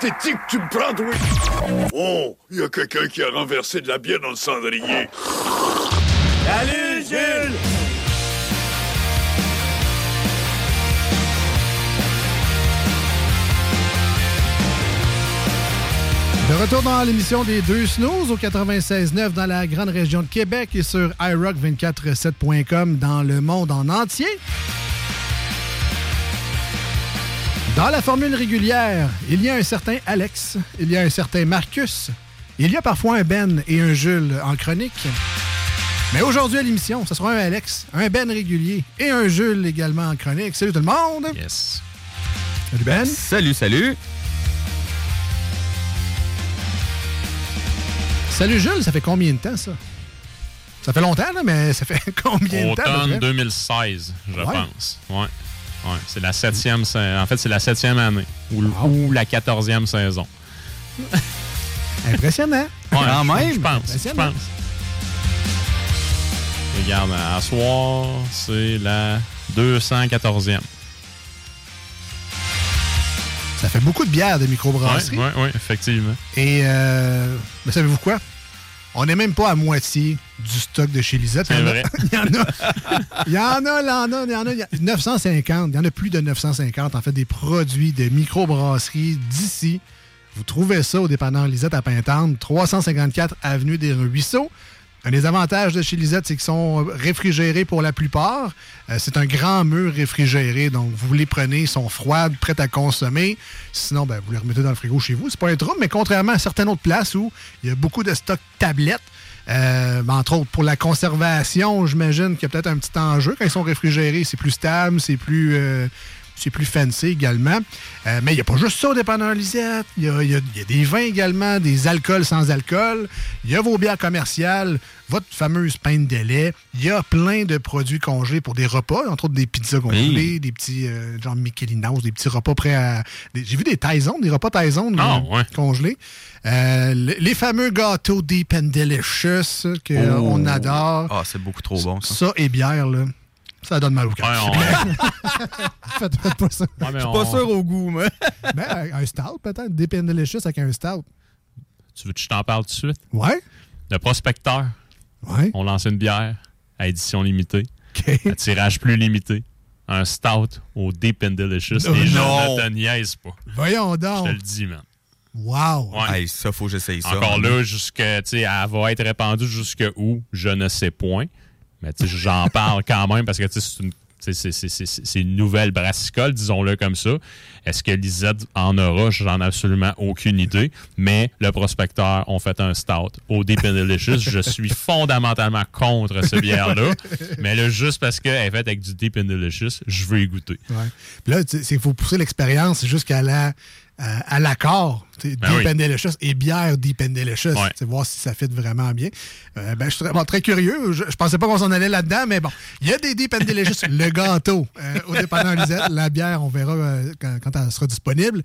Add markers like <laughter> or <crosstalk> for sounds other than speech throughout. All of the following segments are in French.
pathétique tu me prends, oui Oh, il y a quelqu'un qui a renversé de la bière dans le cendrier. Salut Jules De retour dans l'émission des deux snooze au 96.9 dans la grande région de Québec et sur iRock247.com dans le monde en entier. Dans la formule régulière, il y a un certain Alex, il y a un certain Marcus, il y a parfois un Ben et un Jules en chronique. Mais aujourd'hui à l'émission, ce sera un Alex, un Ben régulier et un Jules également en chronique. Salut tout le monde! Yes. Salut Ben! Salut, salut! Salut Jules, ça fait combien de temps ça? Ça fait longtemps, là, mais ça fait <laughs> combien de temps? Automne près? 2016, je Ouais. pense. Ouais. Ouais, c'est la septième, en fait, c'est la septième année ou, ou la quatorzième saison. <laughs> Impressionnant. Ouais, Quand même. Je pense. Je pense. Regarde, à soir, c'est la 214e. Ça fait beaucoup de bières de microbrasserie. Oui, oui, effectivement. Et euh, mais savez-vous quoi? On n'est même pas à moitié du stock de chez Lisette. C'est Il y en a-. <laughs> Il y en a. Il y en a, il y en a, il y en a. il y a 950. Il y en a plus de 950, en fait, des produits de microbrasserie d'ici. Vous trouvez ça au dépanneur Lisette à Pintante, 354 Avenue des Ruisseaux. Un des avantages de chez Lisette, c'est qu'ils sont réfrigérés pour la plupart. Euh, c'est un grand mur réfrigéré, donc vous les prenez, ils sont froides, prêtes à consommer. Sinon, ben, vous les remettez dans le frigo chez vous. C'est pas un trouble, mais contrairement à certaines autres places où il y a beaucoup de stock tablettes, euh, ben, entre autres pour la conservation, j'imagine qu'il y a peut-être un petit enjeu. Quand ils sont réfrigérés, c'est plus stable, c'est plus... euh, c'est plus fancy également. Euh, mais il n'y a pas juste ça au dépanneur Lisette. Il y a, il y a- il y a des vins également, des alcools sans alcool. Il y a vos bières commerciales, votre fameuse pinte de lait. Il y a plein de produits congelés pour des repas, entre autres des pizzas congelées, des petits euh, genre Michelinos, des petits repas prêts à... J'ai vu des Tyson, des repas Tyson Ah, euh, congelés. Euh, le- les fameux gâteaux Deep and Delicious qu'on Oh. adore. Ah, c'est beaucoup trop bon, ça. Ça et bière, là, ça donne mal au cœur. <laughs> faites, faites pas ça. Ouais, mais Je suis pas on- sûr au goût, moi. <laughs> Ben, un stout, peut-être. Deep and Delicious avec un stout. Tu veux que je t'en parle tout de suite? Ouais. Le prospecteur. Ouais. On lance une bière à édition limitée. À tirage plus limité. Un stout au Deep and Delicious. Oh, Les gens non. ne te niaisent pas. Voyons Je donc. te le dis, man. Wow. Ouais. Hey, ça, faut que j'essaye ça. Encore là, jusque, tu sais, elle va être répandue jusque où, je ne sais point. Mais j'en parle quand même parce que c'est une, c'est- une nouvelle brassicole, disons-le comme ça. Est-ce que Lisette en aura? J'en ai absolument aucune idée. Mais le prospecteur ont fait un stout au Deep and Delicious. Je suis fondamentalement contre ce bière-là. Mais là, juste parce qu'elle est faite avec du Deep and Delicious, je veux y goûter. Puis là, qu'il faut pousser l'expérience jusqu'à la, euh, à l'accord. Deep Ben oui. and Delicious et bière Deep and Delicious. Ouais. C'est voir si ça fit vraiment bien. Euh, ben, je suis très, bon, très curieux. Je, je pensais pas qu'on s'en allait là-dedans, mais bon. Il y a des Deep and Delicious. <laughs> le gâteau euh, au dépanneur Lisette. La bière, on verra euh, quand, quand elle sera disponible.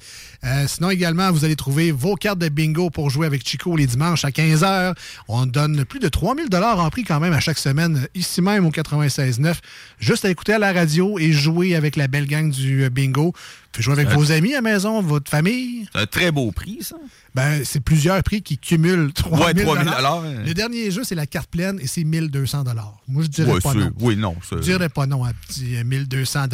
Sinon, également, vous allez trouver vos cartes de bingo pour jouer avec Chico les dimanches à 15h. On donne plus de 3000 en prix quand même à chaque semaine, ici même au 96.9. Juste à écouter à la radio et jouer avec la belle gang du bingo. Puis jouer avec vos amis à la maison, votre famille. C'est un très beau prix, ça. Ben, c'est plusieurs prix qui cumulent <laughs> 3 Ouais, 000 3 000 hein. Le dernier jeu, c'est la carte pleine et c'est 1200 Moi, je dirais Ouais, pas non. Oui, non. Je dirais pas non à petit euh, 1200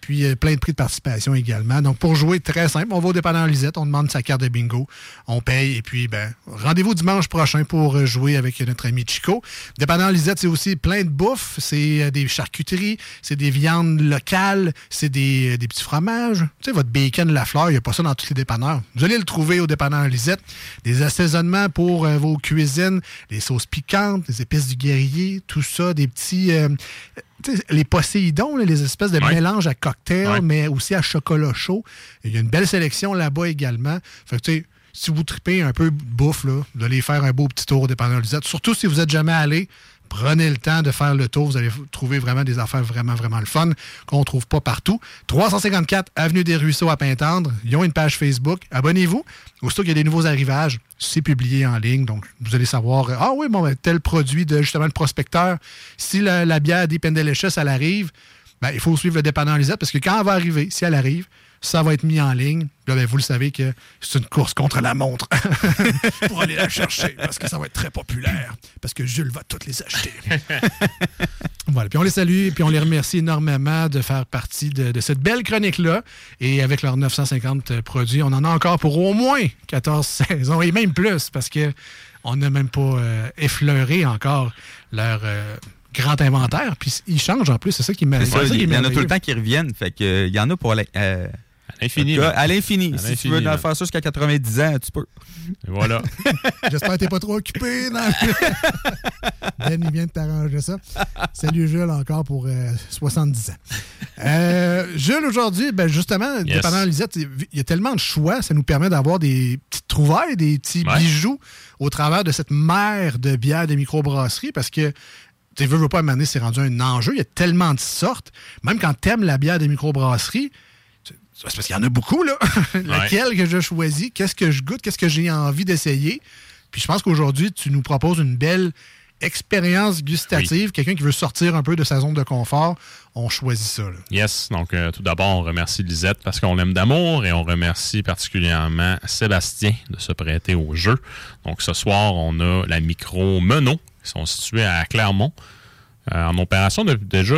Puis euh, plein de prix de participation également. Donc, pour jouer, très simple, on va au dépanneur Lisette, on demande sa carte de bingo, on paye et puis, ben, rendez-vous dimanche prochain pour euh, jouer avec notre ami Chico. Dépanneur Lisette, c'est aussi plein de bouffe. C'est euh, des charcuteries, c'est des viandes locales, c'est des, euh, des petits fromages. Tu sais, votre bacon, la fleur, il n'y a pas ça dans tous les dépanneurs. Vous allez le trouver au dépanneur Lisette. Des assaisonnements pour euh, vos cuisines, des sauces piquantes, des épices du guerrier, tout ça, des petits... euh, les Poséidons, les espèces de Ouais. mélanges à cocktail, Ouais. mais aussi à chocolat chaud. Il y a une belle sélection là-bas également. Fait que, tu sais, si vous tripez un peu bouffe, là, faire un beau petit tour au dépanneur Lisette. Surtout si vous n'êtes jamais allé, prenez le temps de faire le tour. Vous allez trouver vraiment des affaires vraiment, vraiment le fun qu'on ne trouve pas partout. 354 Avenue des Ruisseaux à Pintendre. Ils ont une page Facebook. Abonnez-vous. Aussitôt qu'il y a des nouveaux arrivages, c'est publié en ligne. Donc, vous allez savoir, euh, ah oui, bon, ben, tel produit de justement le prospecteur. Si la, la bière Deep and Delicious, elle arrive, ben, il faut suivre le dépanneur Lisette parce que quand elle va arriver, si elle arrive, ça va être mis en ligne. Là, ben, vous le savez que c'est une course contre la montre <laughs> pour aller la chercher parce que ça va être très populaire. Parce que Jules va toutes les acheter. <laughs> Voilà. Puis on les salue et puis on les remercie énormément de faire partie de, de cette belle chronique-là. Et avec leurs 950 produits, on en a encore pour au moins 14 <laughs> saisons et même plus parce que on n'a même pas euh, effleuré encore leur euh, grand inventaire. Puis ils changent en plus, c'est ça qui m'a il y en a tout le temps qui reviennent. Fait que, euh, il y en a pour aller. euh, Cas, là. à l'infini. Si tu veux là. faire ça jusqu'à 90 ans, tu peux. Et Voilà. <laughs> J'espère que t'es pas trop occupé. dans <laughs> ben, il vient de t'arranger ça. Salut Jules encore pour euh, 70 ans. Euh, Jules, aujourd'hui, ben, justement, Yes. dépendant de Lisette, il y a tellement de choix, ça nous permet d'avoir des petites trouvailles, des petits Ouais. bijoux au travers de cette mer de bières de microbrasserie parce que tu veux, veux pas amener, c'est rendu un enjeu. Il y a tellement de sortes. Même quand t'aimes la bière de microbrasserie, c'est parce qu'il y en a beaucoup, là. <laughs> Laquelle que je choisis, qu'est-ce que je goûte, qu'est-ce que j'ai envie d'essayer? Puis je pense qu'aujourd'hui, tu nous proposes une belle expérience gustative. Quelqu'un qui veut sortir un peu de sa zone de confort, on choisit ça. là. Yes. Donc, euh, tout d'abord, on remercie Lisette parce qu'on l'aime d'amour et on remercie particulièrement Sébastien de se prêter au jeu. Donc, ce soir, on a la micro Menon qui sont situés à Clermont euh, en opération depuis déjà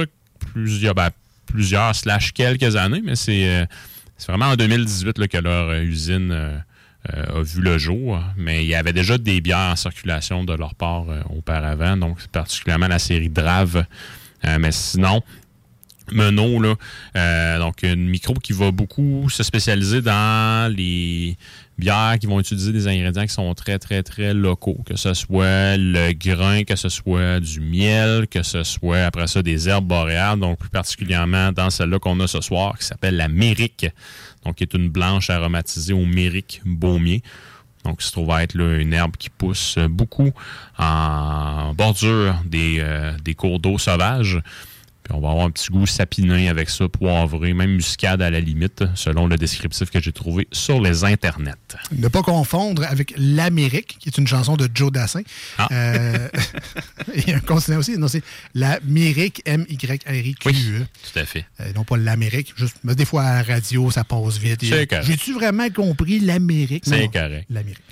plusieurs, ben, plusieurs slash quelques années, mais c'est euh, c'est vraiment en 2018 là, que leur euh, usine euh, euh, a vu le jour. Mais il y avait déjà des bières en circulation de leur part auparavant, donc particulièrement la série Drave. Mais sinon, Menot, là, euh, donc une micro qui va beaucoup se spécialiser dans les bières qui vont utiliser des ingrédients qui sont très, très, très locaux. Que ce soit le grain, que ce soit du miel, que ce soit après ça des herbes boréales, donc plus particulièrement dans celle-là qu'on a ce soir, qui s'appelle la mérique, donc qui est une blanche aromatisée au mérique baumier. Donc, ça se trouve être là, une herbe qui pousse beaucoup en bordure des, euh, des cours d'eau sauvages. Puis on va avoir un petit goût sapiné avec ça, poivré, même muscade à la limite, selon le descriptif que j'ai trouvé sur les internets. Ne pas confondre avec L'Amérique, qui est une chanson de Joe Dassin. Ah. Euh, <laughs> et un continent aussi. Non, c'est l'Amérique, M-Y-R-I-Q-E. Oui, tout à fait. Euh, non pas l'Amérique. Juste, mais des fois, à la radio, ça passe vite. J'ai-tu vraiment compris l'Amérique? C'est correct. L'Amérique.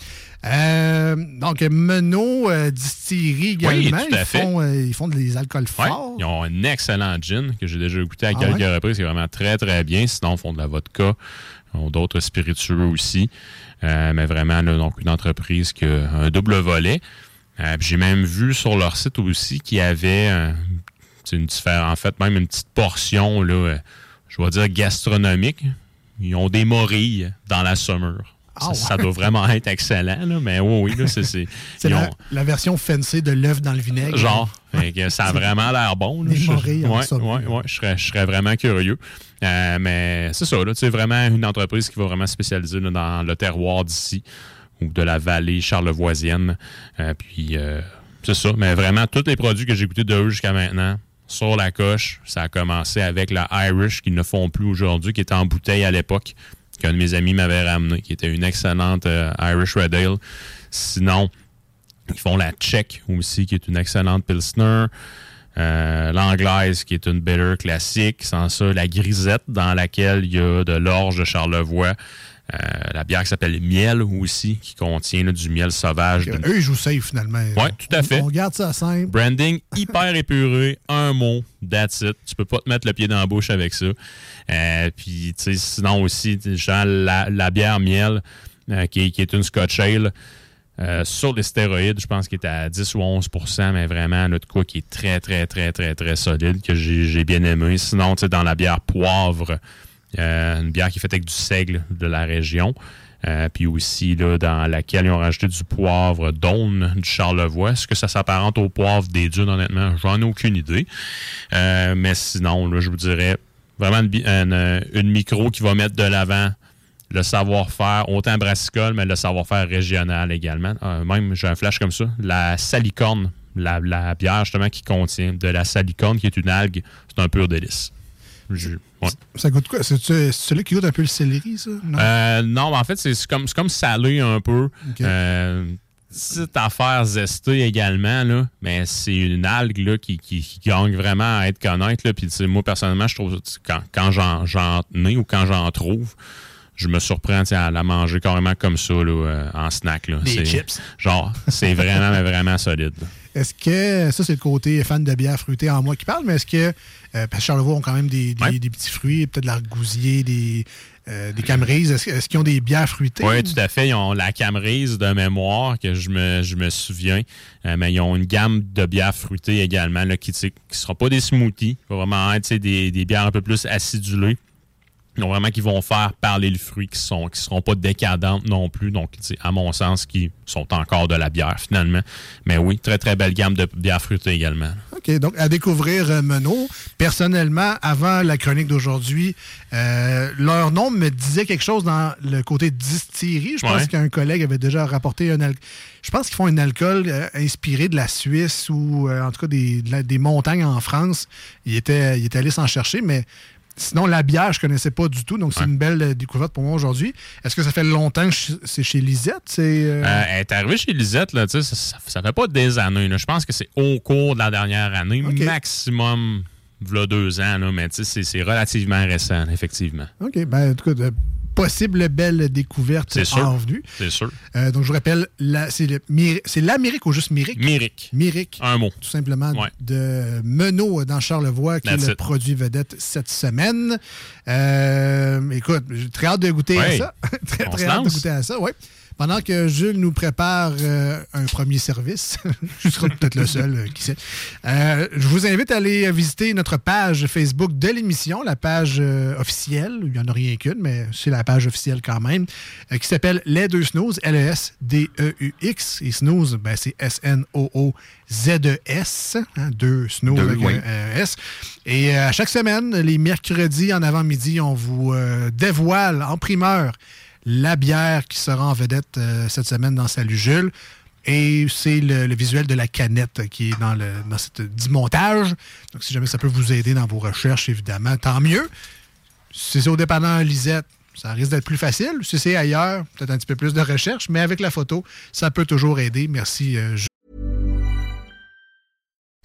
Euh, donc, Menot euh, Distillerie Oui, également. tout à ils, fait. font, euh, ils font des alcools Ouais, forts. ils ont un excellent gin que j'ai déjà goûté à Ah quelques ouais? reprises. C'est vraiment très, très bien. Sinon, ils font de la vodka. Ils ont d'autres spiritueux aussi. Euh, mais vraiment, là, donc, une entreprise qui a un double volet. J'ai même vu sur leur site aussi qu'il y avait une en fait, même une petite portion, là, je vais dire gastronomique. Ils ont des morilles dans la saumure. Ah ça, ça doit vraiment être excellent, là, mais oui, oui, c'est. C'est C'est la, version fancy de l'œuf dans le vinaigre. Genre, que ça a <laughs> vraiment l'air bon. là. Je- en ouais, ouais, ouais, je serais, je serais vraiment curieux. Euh, mais c'est ça, sais, vraiment une entreprise qui va vraiment spécialiser là, dans le terroir d'ici ou de la vallée charlevoisienne. Euh, puis, euh, c'est ça. Mais vraiment, tous les produits que j'ai goûtés de eux jusqu'à maintenant, sur la coche, ça a commencé avec la Irish qu'ils ne font plus aujourd'hui, qui était en bouteille à l'époque, qu'un de mes amis m'avait ramené, qui était une excellente euh, Irish Red Ale. Sinon, ils font la Czech aussi, qui est une excellente Pilsner. Euh, L'anglaise, qui est une bitter classique. Sans ça, la grisette, dans laquelle il y a de l'orge de Charlevoix. Euh, la bière qui s'appelle Miel aussi, qui contient là, du miel sauvage. d'une- Eux, ils jouent safe finalement. Ouais, tout à fait. On garde ça simple. Branding hyper épuré, un mot, that's it. Tu peux pas te mettre le pied dans la bouche avec ça. Euh, puis, tu sais, sinon aussi, genre la, la bière miel, euh, qui, est- qui est une Scotch Ale, sur les stéroïdes, je pense qu'il est à 10 ou 11% mais vraiment, de quoi qui est très, très, très, très, très solide, que j'ai j'ai bien aimé. Sinon, tu sais, dans la bière poivre, euh, une bière qui est faite avec du seigle de la région. Euh, puis aussi, là, dans laquelle ils ont rajouté du poivre d'Aune du Charlevoix. Est-ce que ça s'apparente au poivre des dunes, honnêtement? J'en ai aucune idée. Euh, mais sinon, je vous dirais vraiment une, micro qui va mettre de l'avant le savoir-faire, autant brassicole, mais le savoir-faire régional également. Même, j'ai un flash comme ça. La salicorne, la bière justement qui contient de la salicorne, qui est une algue, c'est un pur délice. Je- ouais. Ça goûte quoi? C'est celui qui goûte un peu le céleri, ça? Non? Euh, non, mais en fait, c'est comme, salé un peu. Ok. Euh, petite affaire zestée également, là, mais c'est une algue là, qui, qui, qui gagne vraiment à être connaître. Là. Puis, moi, personnellement, je trouve quand, quand j'en, j'en ai ou quand j'en trouve, je me surprends à la manger carrément comme ça là, euh, en snack. Là. Des C'est- chips. Genre, c'est vraiment, mais <laughs> vraiment solide. là. Est-ce que, ça c'est le côté fan de bière fruitée en moi qui parle, mais est-ce que, euh, parce que Charlevoix ont quand même des, des, Ouais. des petits fruits, peut-être de l'argousier, des, euh, des camerises, est-ce, qu'ils ont des bières fruitées? Oui, tout à fait. Ils ont la Camerise de mémoire, que je me, je me souviens. Euh, mais ils ont une gamme de bières fruitées également, là, qui ne seront pas des smoothies. Ça va vraiment être des bières un peu plus acidulées. Donc, vraiment, qui vont faire parler le fruit, qui sont qui seront pas décadentes non plus. Donc, à mon sens, qui sont encore de la bière, finalement. Mais oui, très, très belle gamme de bières fruitées également. OK, donc à découvrir euh, Menot. Personnellement, avant la chronique d'aujourd'hui, euh, leur nom me disait quelque chose dans le côté distillerie. Je pense Ouais. qu'un collègue avait déjà rapporté un alcool. Je pense qu'ils font un alcool euh, inspiré de la Suisse ou en tout cas des, la- des montagnes en France. Il était, il était allé s'en chercher, mais sinon, la bière, je connaissais pas du tout. Donc, c'est Ouais. une belle euh, découverte pour moi aujourd'hui. Est-ce que ça fait longtemps que c'est chez Lisette? C'est, euh, Euh, elle est arrivée chez Lisette, là, ça, ça, fait pas des années. là. Je pense que c'est au cours de la dernière année, maximum, v'là deux ans, là, mais c'est- relativement récent, effectivement. OK, ben, en tout cas, de possible belle découverte C'est sûr. en venue. C'est sûr. Euh, donc, je vous rappelle, c'est l'Amérique ou juste? Myrick. Myrick, Un mot. tout simplement, Ouais. de Menot dans Charlevoix, qui That's est le it. produit vedette cette semaine. Euh, écoute, j'ai très hâte de goûter à ça. <laughs> très, On très hâte de goûter à ça, oui. Pendant que Jules nous prépare euh, un premier service, <laughs> je serai peut-être le seul, euh, qui sait. Euh, je vous invite à aller visiter notre page Facebook de l'émission, la page officielle. Il n'y en a rien qu'une, mais c'est la page officielle quand même, qui s'appelle Les Deux Snooze, L-E-S-D-E-U-X. Et Snooze, ben, c'est S-N-O-O-Z-E-S, hein, deux Snooze Deux, avec oui. un un S. Et à chaque semaine, les mercredis en avant-midi, on vous dévoile en primeur la bière qui sera en vedette euh, cette semaine dans Salut. Et c'est le, visuel de la canette qui est dans, le, dans dit montage. Donc, si jamais ça peut vous aider dans vos recherches, évidemment, tant mieux. Si c'est au dépendant Lisette, ça risque d'être plus facile. Si c'est ailleurs, peut-être un petit peu plus de recherche, mais avec la photo, ça peut toujours aider. Merci, euh.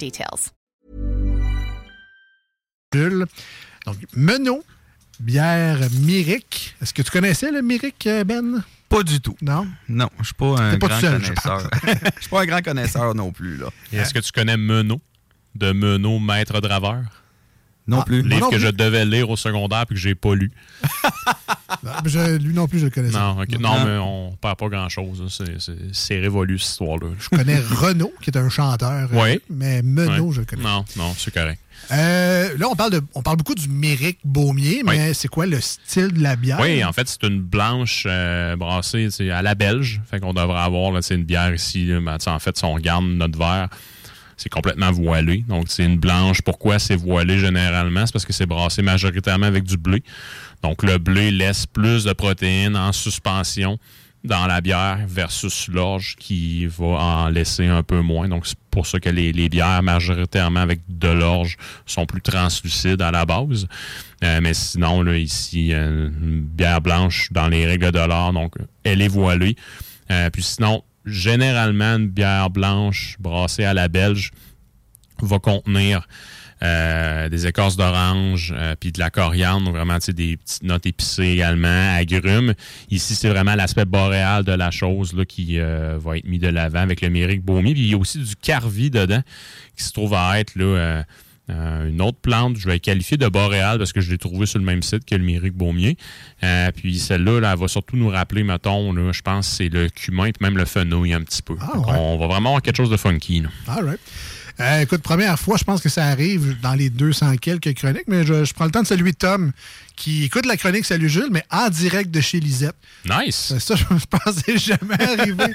details. Donc, Menot, bière Myrick. Est-ce que tu connaissais le Myrick, euh, Ben? Pas du tout. Non? Non, je suis pas un pas grand seul, connaisseur. <laughs> Je suis pas un grand connaisseur non plus, là. Est-ce que tu connais Menot, de Menot, maître draveur? Non plus. Livre non que plus. je devais lire au secondaire puis que j'ai pas lu. Non, <laughs> mais je- lui non plus, je le connaissais. Non, non, mais on perd pas grand-chose. hein. C'est- révolu, cette histoire-là. Je connais Renaud, qui est un chanteur. euh, Oui. Mais Menot, je le connais. Non, non, c'est correct. Euh, là, on parle, de, on parle beaucoup du Myrick Baumier, mais c'est quoi le style de la bière? Oui, en fait, c'est une blanche euh, brassée à la belge. Fait qu'on devrait avoir là, c'est une bière ici. ben, en fait, si on regarde notre verre, c'est complètement voilé. Donc, c'est une blanche. Pourquoi c'est voilé généralement? C'est parce que c'est brassé majoritairement avec du blé. Donc, le blé laisse plus de protéines en suspension dans la bière versus l'orge qui va en laisser un peu moins. Donc, c'est pour ça que les, bières majoritairement avec de l'orge sont plus translucides à la base. Euh, mais sinon, là, ici, une bière blanche dans les règles de l'art, donc elle est voilée. Euh, puis sinon, généralement, une bière blanche brassée à la belge va contenir euh, des écorces d'orange, euh, puis de la coriandre, vraiment des petites notes épicées également, agrumes. Ici, c'est vraiment l'aspect boréal de la chose là, qui euh, va être mis de l'avant avec le mérique baumier. Puis il y a aussi du carvi dedans qui se trouve à être là, euh, une autre plante, je vais qualifier de boréal parce que je l'ai trouvé sur le même site que le mérique baumier. Euh, puis celle-là, là, elle va surtout nous rappeler, mettons, là, je pense c'est le cumin puis même le fenouil un petit peu. Ah, ouais. On va vraiment avoir quelque chose de funky. là. All right. Euh, écoute, première fois, je pense que ça arrive dans les 200 quelques chroniques, mais je, je prends le temps de saluer Tom, qui écoute la chronique Salut Jules, mais en direct de chez Lisette. Nice! Euh, Ça, <laughs> je pensais jamais <laughs> arriver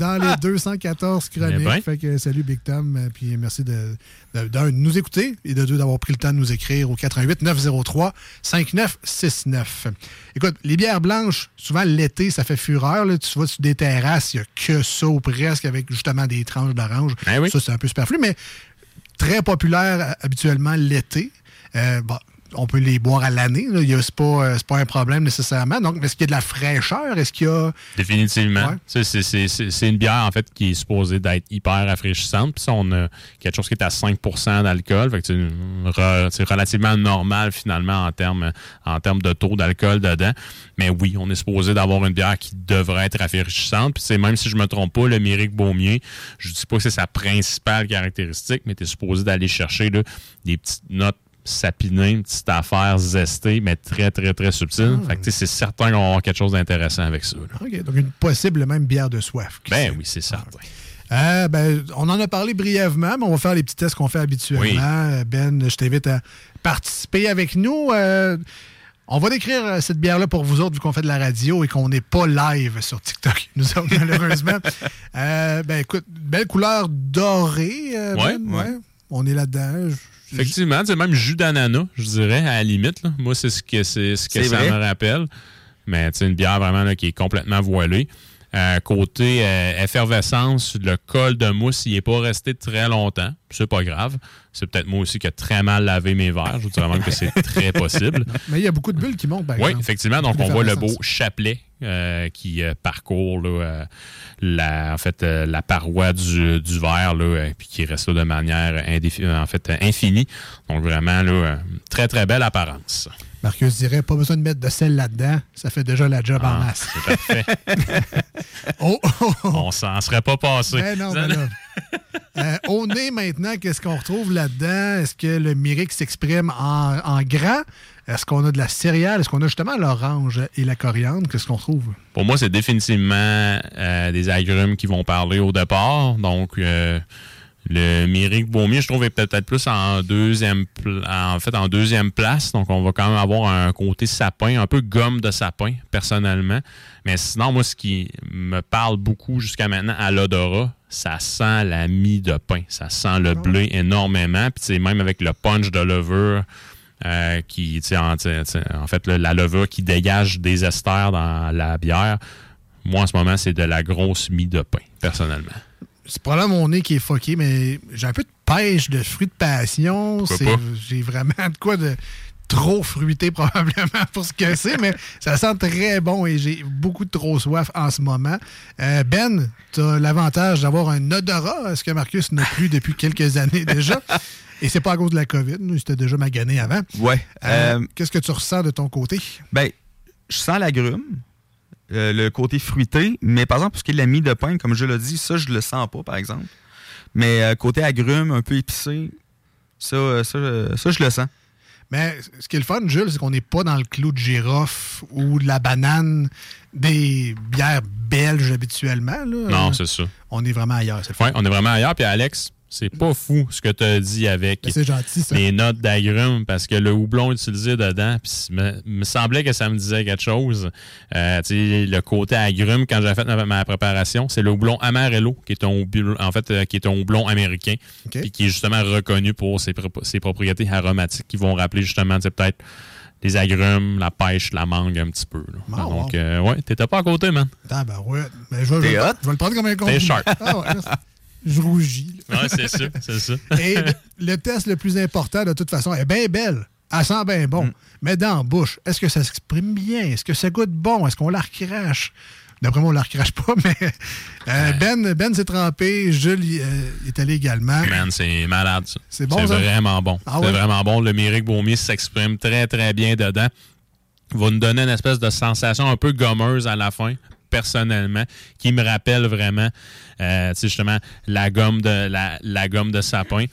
dans les 214 Eh ben. chroniques. Fait que salut Big Tom, euh, puis merci de, de- nous écouter et de deux d'avoir pris le temps de nous écrire au 88 903 5969. Écoute, les bières blanches, souvent l'été, ça fait fureur. là. Tu vas sur des terrasses, il n'y a que ça ou presque avec justement des tranches d'orange. Ben oui. Ça, c'est un peu superflu, mais très populaire euh, habituellement l'été. Euh, bon, on peut les boire à l'année. C'est pas, euh, c'est pas un problème nécessairement. Donc, est-ce qu'il y a de la fraîcheur? Est-ce qu'il y a. Définitivement. Ouais. C'est c'est- c'est- c'est une bière, en fait, qui est supposée d'être hyper rafraîchissante. Puis ça, on a quelque chose qui est à 5% d'alcool. Fait que c'est relativement normal, finalement, en termes en termes de taux d'alcool dedans. Mais oui, on est supposé d'avoir une bière qui devrait être rafraîchissante. Puis c'est même si je me trompe pas, le Mérique Baumier, je dis pas que c'est sa principale caractéristique, mais tu es supposé d'aller chercher là, des petites notes sapinées, une petite affaire zestée, mais très, très, très subtile. Fait que tu sais, c'est certain qu'on va avoir quelque chose d'intéressant avec ça. là. OK, donc une possible même bière de soif. Ben sait. oui, c'est certain. Euh, ben, on en a parlé brièvement, mais on va faire les petits tests qu'on fait habituellement. Oui. Euh, Ben, je t'invite à participer avec nous. Euh, on va décrire cette bière-là pour vous autres, vu qu'on fait de la radio et qu'on n'est pas live sur TikTok, <laughs> nous autres, malheureusement. <laughs> Euh, ben, écoute, belle couleur dorée. euh, Ouais, Ben, ouais. On est là-dedans. Effectivement, c'est même jus d'ananas, je dirais, à la limite. là. Moi, c'est ce que, c'est ce que ça vrai? me rappelle. Mais c'est une bière vraiment là, qui est complètement voilée. Euh, côté euh, effervescence, le col de mousse, il n'est pas resté très longtemps. C'est pas grave. C'est peut-être moi aussi qui ai très mal lavé mes verres. Je vous dirais même que c'est très possible. <laughs> Mais il y a beaucoup de bulles qui montent, par Oui, exemple. effectivement. Donc, on voit le beau chapelet euh, qui parcourt là, la, en fait, la paroi du, du verre, là, puis qui reste là de manière indéfi- en fait, infinie. Donc, vraiment, là, très, très belle apparence. Marcus dirait, pas besoin de mettre de sel là-dedans. Ça fait déjà la job en Ah, masse. c'est parfait. <laughs> Oh, oh, oh. On s'en serait pas passé. Ben non, ben là. <laughs> Euh, au nez, maintenant, qu'est-ce qu'on retrouve là-dedans? Est-ce que le myrique s'exprime en, en grand? Est-ce qu'on a de la céréale? Est-ce qu'on a justement l'orange et la coriandre? Qu'est-ce qu'on trouve? Pour moi, c'est définitivement euh, des agrumes qui vont parler au départ. Donc, euh, Le Myrick Baumier, je trouve, est peut-être plus en deuxième, en fait, en deuxième place. Donc, on va quand même avoir un côté sapin, un peu gomme de sapin, personnellement. Mais sinon, moi, ce qui me parle beaucoup jusqu'à maintenant à l'odorat, ça sent la mie de pain. Ça sent le blé énormément. Puis, tu sais, même avec le punch de levure, euh, qui, tu sais, en, fait, le- la levure qui dégage des esters dans la bière. Moi, en ce moment, c'est de la grosse mie de pain, personnellement. C'est probablement mon nez qui est fucké, mais j'ai un peu de pêche, de fruits de passion. J'ai vraiment de quoi de trop fruité <laughs> probablement pour ce que c'est, mais ça sent très bon et j'ai beaucoup de trop soif en ce moment. Euh, ben, tu as l'avantage d'avoir un odorat, ce que Marcus n'a plus depuis quelques années <laughs> déjà. Et c'est pas à cause de la COVID, nous, c'était déjà magané avant. Ouais. Euh, euh, Qu'est-ce que tu ressens de ton côté? Ben, je sens l'agrume, euh, le côté fruité, mais par exemple, pour ce qui est de la mie de pain, comme je l'ai dit, ça, je le sens pas, par exemple. Mais euh, côté agrume, un peu épicé, ça, euh, ça, ça, je le sens. Mais ce qui est le fun, Jules, c'est qu'on n'est pas dans le clou de girofle ou de la banane des bières belges habituellement. là. Non, c'est ça. On est vraiment ailleurs. C'est le fun. Oui, on est vraiment ailleurs. Puis Alex, c'est pas fou ce que tu as dit avec gentil, ça. les notes d'agrumes parce que le houblon utilisé dedans, puis il me, me semblait que ça me disait quelque chose. Euh, tu sais, le côté agrumes, quand j'ai fait ma, ma préparation, c'est le houblon Amarello, qui est un houblon, en fait, euh, qui est un houblon américain, puis qui est justement reconnu pour ses, pro- ses propriétés aromatiques qui vont rappeler justement, tu sais, peut-être les agrumes, la pêche, la mangue un petit peu. là. Ah, Donc, wow. euh, ouais, t'étais pas à côté, man. Ah, ben ouais. Mais je, vais, je, T'es vais- hot? je vais le prendre comme un compliment. sharp. Ah ouais, je rougis. là. Ouais, c'est ça, c'est ça. <laughs> Et le, test le plus important, de toute façon, est bien belle. Elle sent bien Mm. bon. Mais dans la bouche, est-ce que ça s'exprime bien? Est-ce que ça goûte bon? Est-ce qu'on la recrache? D'après moi, on la recrache pas, <laughs> mais euh, Ben, ben s'est trempé. Jules euh, est allé également. Man, c'est malade, ça. C'est bon, C'est vraiment bon. Ah c'est vraiment bon. Le Myrick Baumier s'exprime très, très bien dedans. Va nous donner une espèce de sensation un peu gommeuse à la fin, personnellement, qui me rappelle vraiment, euh, justement, la gomme de, la, sapin.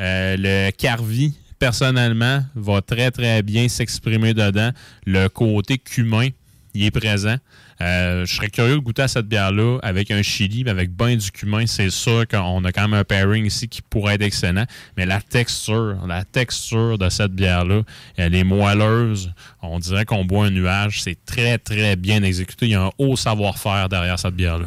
Euh, le Carvi, personnellement, va très, très bien s'exprimer dedans. Le côté cumin, il est présent. Euh, je serais curieux de goûter à cette bière-là avec un chili, mais avec ben du cumin. C'est sûr qu'on a quand même un pairing ici qui pourrait être excellent. Mais la texture, la texture de cette bière-là, elle est moelleuse. On dirait qu'on boit un nuage. C'est très, très bien exécuté. Il y a un haut savoir-faire derrière cette bière-là.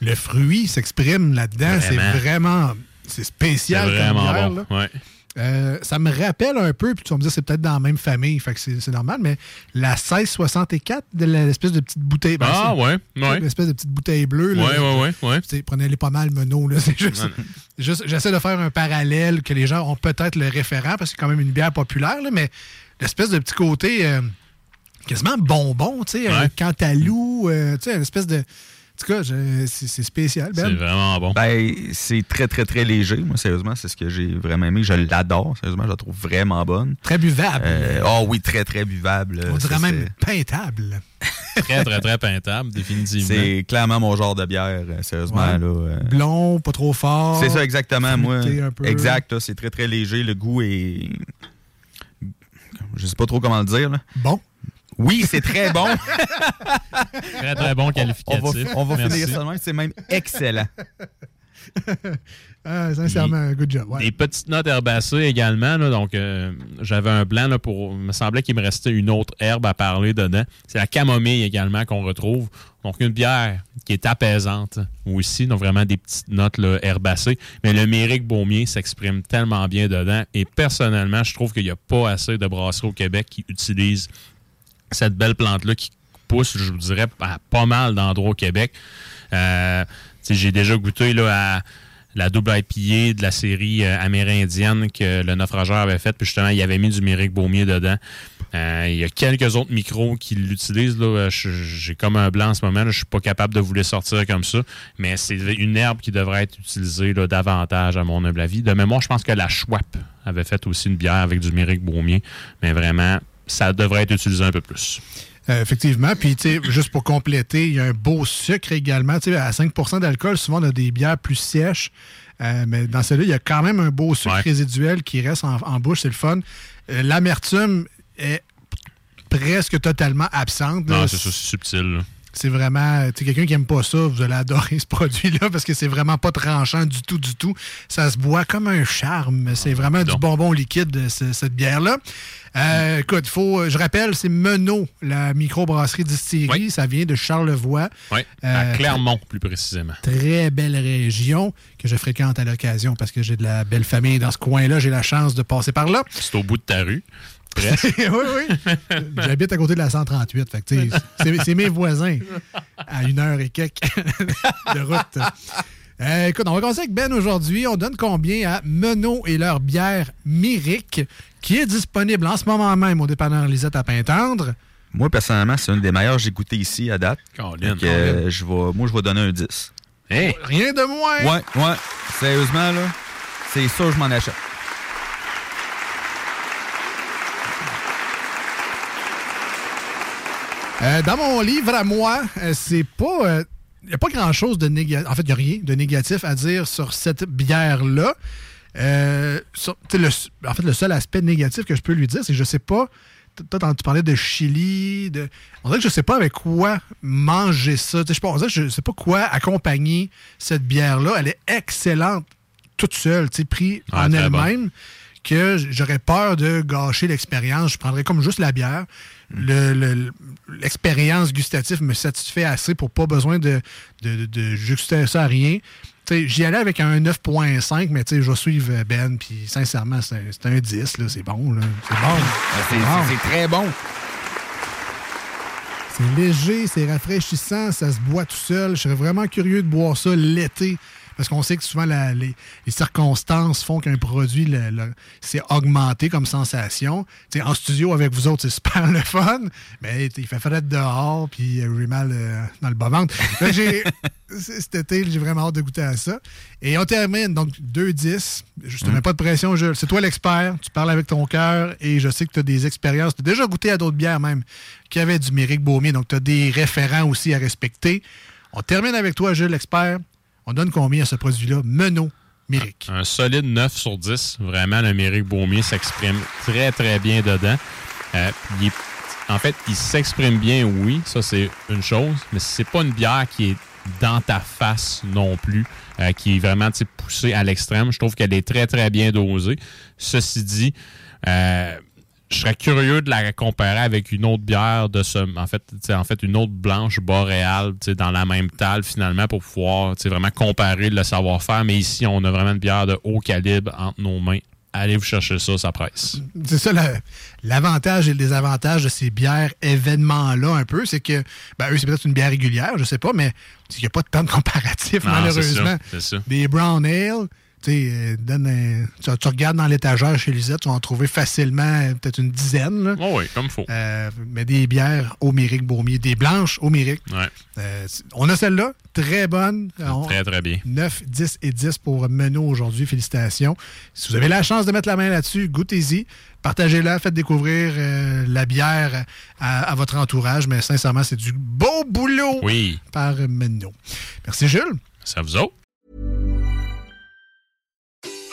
Le fruit s'exprime là-dedans. C'est Vraiment. C'est C'est spécial. comme vraiment bière, bon. là. Ouais. Euh, ça me rappelle un peu, puis tu vas me dire c'est peut-être dans la même famille, fait que c'est normal, mais la 1664 de l'espèce de petite bouteille. ben, Ah, ouais, ouais. L'espèce de petite bouteille bleue. Ouais, là. ouais, ouais, ouais. Tu sais, Prenez-les pas mal, Menot. <laughs> Ouais. J'essaie de faire un parallèle que les gens ont peut-être le référent, parce que c'est quand même une bière populaire, là, mais l'espèce de petit côté euh, quasiment bonbon, tu sais, Ouais. un cantalou, euh, tu sais, une espèce de. En tout cas, je- c'est spécial. Ben. C'est vraiment bon. Ben, c'est très, très, très léger. Moi, sérieusement, c'est ce que j'ai vraiment aimé. Je l'adore. Sérieusement, je la trouve vraiment bonne. Très buvable. Euh, oh oui, très, très buvable. On dirait même peintable. <laughs> Très, très, très peintable, définitivement. C'est clairement mon genre de bière, euh, sérieusement. Ouais. Là, euh. Blond, pas trop fort. C'est ça, exactement. Moi, fruité un peu. exact. C'est très, très léger. Le goût est. Je sais pas trop comment le dire. là. Bon. Oui, c'est très bon. <laughs> Très, très bon on qualificatif. va, on va finir ça de même. C'est même excellent. <laughs> Ah, sincèrement, good job. ouais. Des petites notes herbacées également. là, donc, euh, j'avais un blanc là, pour. Il me semblait qu'il me restait une autre herbe à parler dedans. C'est la camomille également qu'on retrouve. Donc, une bière qui est apaisante aussi. Donc, vraiment des petites notes là, herbacées. Mais le Méric Baumier s'exprime tellement bien dedans. Et personnellement, je trouve qu'il n'y a pas assez de brasseries au Québec qui utilisent cette belle plante-là qui pousse, je vous dirais, à pas mal d'endroits au Québec. Euh, J'ai déjà goûté là, à la double IPA de la série euh, amérindienne que le naufrageur avait faite. Puis justement, il avait mis du Méric Baumier dedans. Euh, il y a quelques autres micros qui l'utilisent. Je- J'ai comme un blanc en ce moment. là. Je suis pas capable de vous les sortir comme ça. Mais c'est une herbe qui devrait être utilisée là, davantage, à mon humble avis. De mémoire, je pense que la Schwab avait fait aussi une bière avec du Méric Baumier. Mais vraiment, ça devrait être utilisé un peu plus. Euh, effectivement. Puis, tu sais, juste pour compléter, il y a un beau sucre également. Tu sais, à 5% d'alcool, souvent, on a des bières plus sèches. Euh, mais dans celle-là, il y a quand même un beau sucre Ouais. résiduel qui reste en, en bouche. C'est le fun. Euh, L'amertume est presque totalement absente. Non, c'est ça, c'est subtil. là. C'est vraiment, tu quelqu'un qui aime pas ça, vous allez adorer <laughs> ce produit-là parce que c'est vraiment pas tranchant du tout, du tout. Ça se boit comme un charme. C'est vraiment du bonbon liquide, ce- cette bière-là. Euh, écoute, faut, je rappelle, c'est Menot, la microbrasserie distillerie. Ça vient de Charlevoix. Oui, Euh, à Clermont, plus précisément. Très belle région que je fréquente à l'occasion parce que j'ai de la belle famille dans ce coin-là. J'ai la chance de passer par là. C'est au bout de ta rue. <laughs> Oui, oui. J'habite à côté de la 138. Fait que, tu sais, c'est, c'est mes voisins à une heure et quelques de route. Euh, écoute, on va commencer avec Ben aujourd'hui. On donne combien à Menot et leur bière Myrique, qui est disponible en ce moment même au dépanneur Lisette à Pintendre. Moi, personnellement, c'est une des meilleures que j'ai goûté ici à date. Colin. Que, euh, je vais, moi, je vais donner un 10. Rien de moins. Ouais, ouais. Sérieusement, là, c'est sûr, je m'en achète. Euh, dans mon livre à moi, euh, c'est pas. Il n'y a pas grand-chose de négatif. En fait, il n'y a rien de négatif à dire sur cette bière-là. Euh, en fait, le seul aspect négatif que je peux lui dire, c'est que je sais pas. Toi, tu parlais de chili. De... On dirait que je sais pas avec quoi manger ça. Tu sais, Je dirait que je sais pas quoi accompagner cette bière-là. Elle est excellente toute seule, tu sais, pris Ah, en elle-même, que j'aurais peur de gâcher l'expérience. Je prendrais comme juste la bière. Le- le- L'expérience gustative me satisfait assez pour pas besoin de, de, de, de juxter ça à rien. J'y allais avec un 9.5, mais je vais suivre Ben, puis sincèrement, c'est c'est un 10, là, c'est bon. C'est bon. C'est bon. c'est très bon. C'est léger, c'est rafraîchissant, ça se boit tout seul. Je serais vraiment curieux de boire ça l'été. Parce qu'on sait que souvent la- les, les circonstances font qu'un produit le- le- s'est augmenté comme sensation. T'sais, en studio avec vous autres, c'est super le fun, mais il fait frais dehors, puis j'ai mal euh, dans le bas-ventre. <laughs> Cet été, j'ai vraiment hâte de goûter à ça. Et on termine, donc 2-10. Je te mets pas de pression, Jules. C'est toi l'expert, tu parles avec ton cœur, et je sais que tu as des expériences. Tu as déjà goûté à d'autres bières même qui avaient du Méric Baumier, donc tu as des référents aussi à respecter. On termine avec toi, Jules, l'expert. On donne combien à ce produit-là? Menot Méric. Un solide 9 sur 10. Vraiment, le Méric Baumier s'exprime très, très bien dedans. Euh, en fait, il s'exprime bien, oui, ça c'est une chose, mais c'est pas une bière qui est dans ta face non plus, euh, qui est vraiment poussée à l'extrême. Je trouve qu'elle est très, très bien dosée. Ceci dit, euh, je serais curieux de la comparer avec une autre bière de ce. En fait, en fait une autre blanche boréale dans la même talle finalement pour pouvoir vraiment comparer le savoir-faire. Mais ici, on a vraiment une bière de haut calibre entre nos mains. Allez vous chercher ça, ça presse. C'est ça la- l'avantage et le désavantage de ces bières événements-là, un peu. C'est que, ben, eux, c'est peut-être une bière régulière, je sais pas, mais il n'y a pas de temps de comparatif, Non, malheureusement. c'est ça, ça. Des brown ale, euh, donne un- tu, tu regardes dans l'étagère chez Lisette, tu vas en trouver facilement euh, peut-être une dizaine. là. Oh oui, comme faut. Euh, mais des bières au Méric Baumier, des blanches au Méric. Ouais. Euh, on a celle-là, très bonne. On- Très, très bien. 9, 10 et 10 pour Menot aujourd'hui. Félicitations. Si vous avez la chance de mettre la main là-dessus, goûtez-y. Partagez-la, faites découvrir la bière à, à votre entourage. Mais sincèrement, c'est du beau boulot Oui. par Menot. Merci, Jules. Ça vous autres?